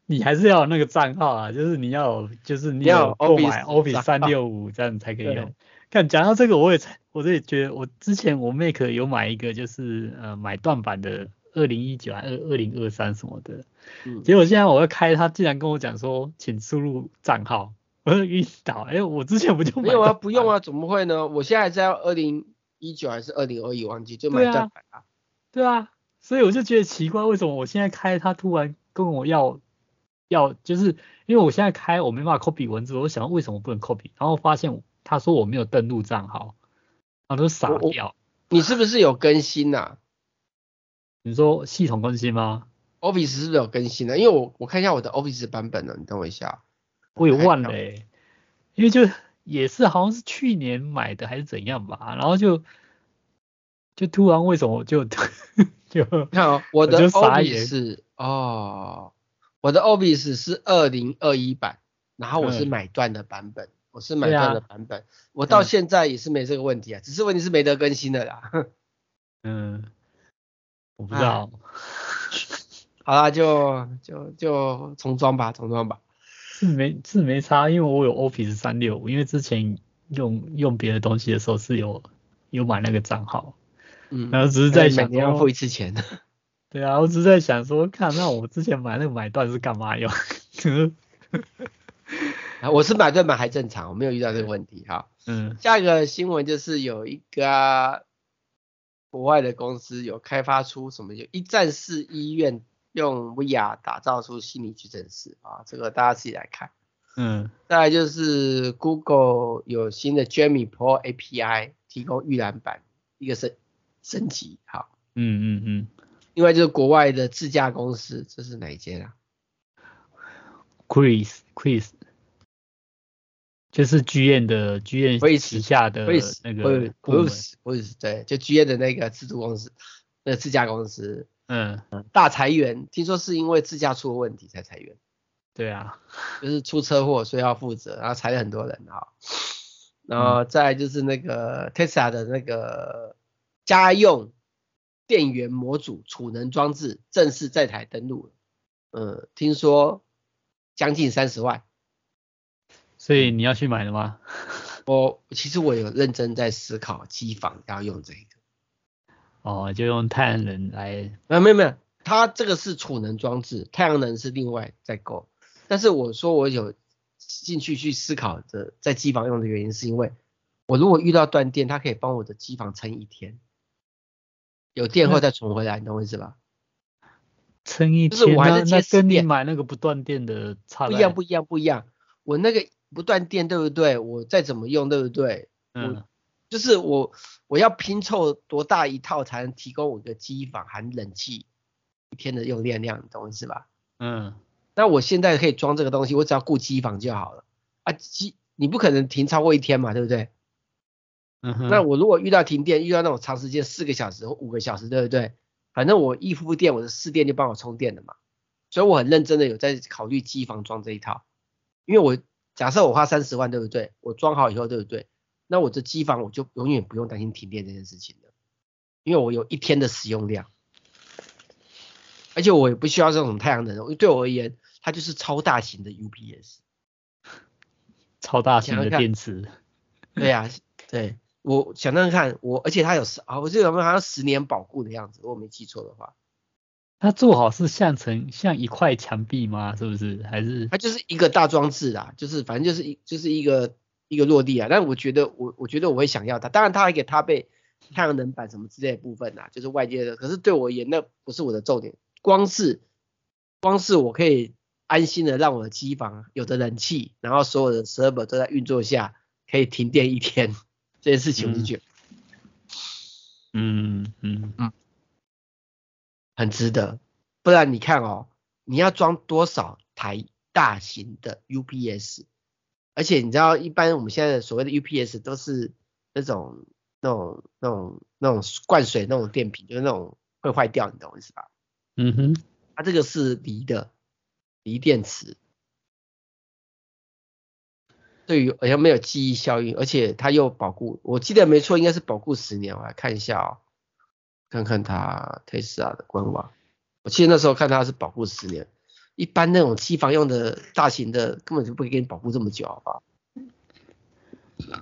你还是要有那个账号啊，就是你要，就是你要购买 Office 三六五这样才可以用。看讲到这个，我也我也觉得，我之前我 Mac 有买一个，就是呃买断版的二零一九还二二零二三什么的。嗯，结果现在我要开，他竟然跟我讲说，请输入账号，我就晕倒。哎，我之前不就买没有啊？不用啊，怎么会呢？我现在还在二零一九还是二零二一忘记，就买断版啊。对啊，所以我就觉得奇怪，为什么我现在开，它突然跟我要要，就是因为我现在开我没办法 copy 文字，我想为什么不能 copy，然后发现他说我没有登录账号，然后都傻掉。你是不是有更新啊？你说系统更新吗？Office 是不是有更新的？因为我我看一下我的 Office 版本呢，你等我一下。我也忘了、欸，因为就也是好像是去年买的还是怎样吧，然后就就突然为什么就就看哦，我的 Office 哦，我的 Office 是二零二一版，然后我是买断的版本，嗯、我是买断的版本，啊、我到现在也是没这个问题啊，只是问题是没得更新的啦。*laughs* 嗯，我不知道。好啦，就就就重装吧，重装吧。是没是没差，因为我有 Office 三六五，因为之前用用别的东西的时候是有有买那个账号，嗯，然后只是在想你要付一次钱。*laughs* 对啊，我只是在想说，看那我之前买那个买断是干嘛用？*laughs* 我是买断买还正常，我没有遇到这个问题哈。嗯，下一个新闻就是有一个国外的公司有开发出什么有一站式医院。用 VR 打造出心理矩阵式啊，这个大家自己来看。嗯，再来就是 Google 有新的 Gemini Pro API 提供预览版一个升升级，好。嗯嗯嗯。另外就是国外的自驾公司，这是哪一间啊？Cruise Cruise 就是剧院的剧院旗下的那个 Cruise Cruise 对，就剧院的那个制度公司，那个自驾公司。嗯，大裁员，听说是因为自驾出了问题才裁员。对啊，就是出车祸，所以要负责，然后裁了很多人啊。然后再就是那个 Tesla 的那个家用电源模组储能装置正式在台登陆了。嗯，听说将近三十万。所以你要去买了吗？我其实我有认真在思考机房要用这个。哦，就用太阳能来？啊，没有没有，它这个是储能装置，太阳能是另外在购。但是我说我有兴趣去思考的在机房用的原因，是因为我如果遇到断电，它可以帮我的机房撑一天，有电后再存回来，嗯、你懂我意思吧？撑一天，就是我还是那跟你买那个不断电的差不一样，不一样，不一样。我那个不断电，对不对？我再怎么用，对不对？嗯。就是我我要拼凑多大一套才能提供我的机房含冷气一天的用电量，你懂我意思吧？嗯。那我现在可以装这个东西，我只要顾机房就好了。啊，机你不可能停超过一天嘛，对不对？嗯哼。那我如果遇到停电，遇到那种长时间四个小时或五个小时，对不对？反正我一付电，我的四电就帮我充电了嘛。所以我很认真的有在考虑机房装这一套，因为我假设我花三十万，对不对？我装好以后，对不对？那我的机房我就永远不用担心停电这件事情了，因为我有一天的使用量，而且我也不需要这种太阳能，对我而言，它就是超大型的 UPS，超大型的电池。对呀、啊，对，我想想看，我而且它有十啊，我记得好像十年保固的样子，如果没记错的话。它做好是像成像一块墙壁吗？是不是？还是？它就是一个大装置啊，就是反正就是一就是一个。一个落地啊，但我觉得我我觉得我会想要它，当然它还给它被太阳能板什么之类的部分啊，就是外界的，可是对我而言那不是我的重点，光是光是我可以安心的让我的机房有的冷气，然后所有的 server 都在运作下可以停电一天这件事情我就觉得，嗯嗯嗯，很值得，不然你看哦，你要装多少台大型的 UPS？而且你知道，一般我们现在的所谓的 UPS 都是那种、那种、那种、那种灌水那种电瓶，就是那种会坏掉，你懂我意思吧？嗯哼，它这个是锂的锂电池，对于好像没有记忆效应，而且它又保固，我记得没错，应该是保固十年。我来看一下哦，看看它 Tesla 的官网。我记得那时候看它是保固十年，一般那种机房用的大型的根本就不会给你保护这么久，好不好？等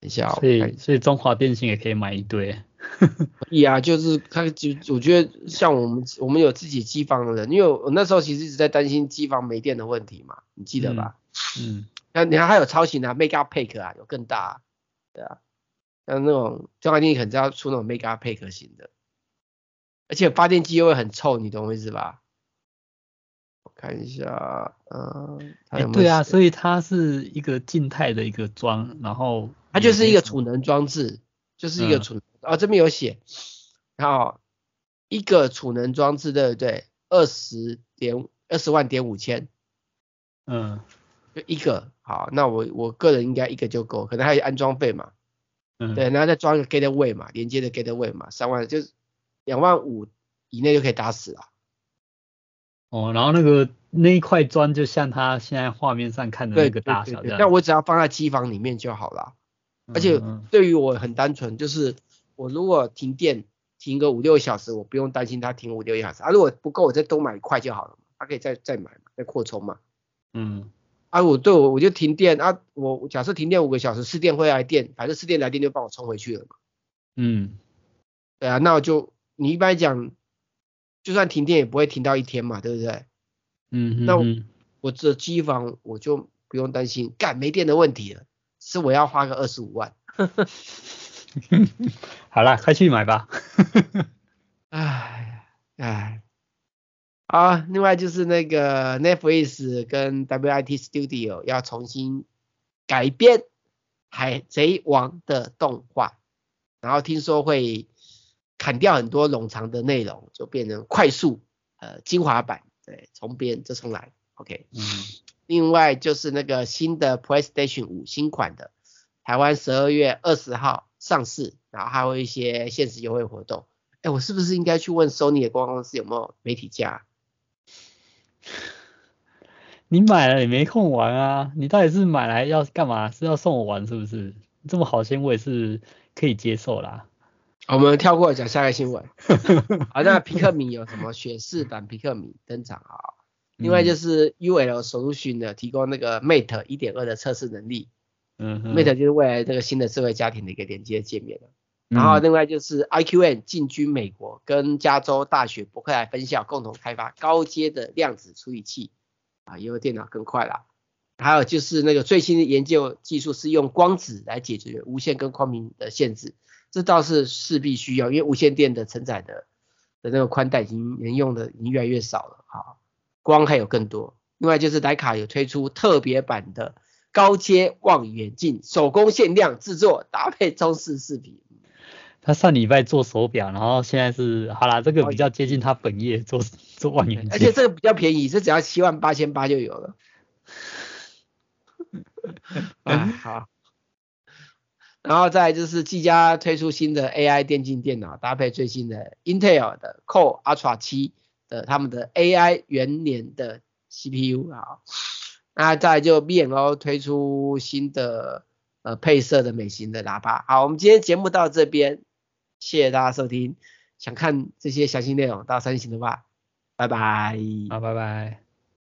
一下，所以所以中华电信也可以买一堆。*laughs* 可以啊，就是他就我觉得像我们我们有自己机房的人，因为我那时候其实一直在担心机房没电的问题嘛，你记得吧？嗯。那你看还有超型的 Megapack 啊，有更大，啊，对啊，像那种中华电信可能要出那种 Megapack 型的，而且发电机又会很臭，你懂我意思吧？我看一下，嗯，哎、欸，对啊，所以它是一个静态的一个装，然后它就是一个储能装置，就是一个储哦，这边有写，然后一个储能装置，对不对？二十点二十万点五千，嗯。就一个好，那我我个人应该一个就够，可能还有安装费嘛，嗯，对，然后再装一个 gateway 嘛，连接的 gateway 嘛，三万就是两万五以内就可以打死了。哦，然后那个那一块砖就像他现在画面上看的那个大小，那我只要放在机房里面就好了。而且对于我很单纯，就是我如果停电停个五六个小时，我不用担心它停五六个小时啊，如果不够我再多买一块就好了，它可以再再买再扩充嘛，嗯。啊，我对我我就停电啊，我假设停电五个小时，市电会来电，反正市电来电就帮我充回去了嘛。嗯，对啊，那我就你一般讲，就算停电也不会停到一天嘛，对不对？嗯那我，我这机房我就不用担心干没电的问题了，是我要花个二十五万。*laughs* 好了，快去买吧。*laughs* 哎哎。啊，另外就是那个 Netflix 跟 WIT Studio 要重新改编海贼王的动画，然后听说会砍掉很多冗长的内容，就变成快速呃精华版，对，重编就重来，OK。嗯。另外就是那个新的 PlayStation 五新款的，台湾十二月二十号上市，然后还有一些限时优惠活动。哎，我是不是应该去问 Sony 的官方公司有没有媒体价？你买了也没空玩啊！你到底是买来要干嘛？是要送我玩是不是？这么好心我也是可以接受啦。我们跳过讲下一个新闻。*laughs* 好，那皮克米有什么雪士版皮克米登场啊？另外就是 UL Solution 的提供那个 Mate 一点二的测试能力。嗯哼，Mate 就是未来这个新的智慧家庭的一个连接界面了。然后另外就是 IQN 进军美国，跟加州大学伯克莱分校共同开发高阶的量子处理器，啊，因为电脑更快了。还有就是那个最新的研究技术是用光子来解决无线跟光明的限制，这倒是势必需要，因为无线电的承载的的那个宽带已经能用的已经越来越少了，哈，光还有更多。另外就是徕卡有推出特别版的高阶望远镜，手工限量制作，搭配中式视频。他上礼拜做手表，然后现在是好啦，这个比较接近他本业做做望远镜，而且这个比较便宜，这只要七万八千八就有了。*laughs* 啊好，然后再就是技嘉推出新的 AI 电竞电脑，搭配最新的 Intel 的 Core Ultra 七的他们的 AI 元年的 CPU 啊，那再就 B&O 推出新的呃配色的美型的喇叭。好，我们今天节目到这边。谢谢大家收听，想看这些详细内容到三星的话，拜拜。好，拜拜。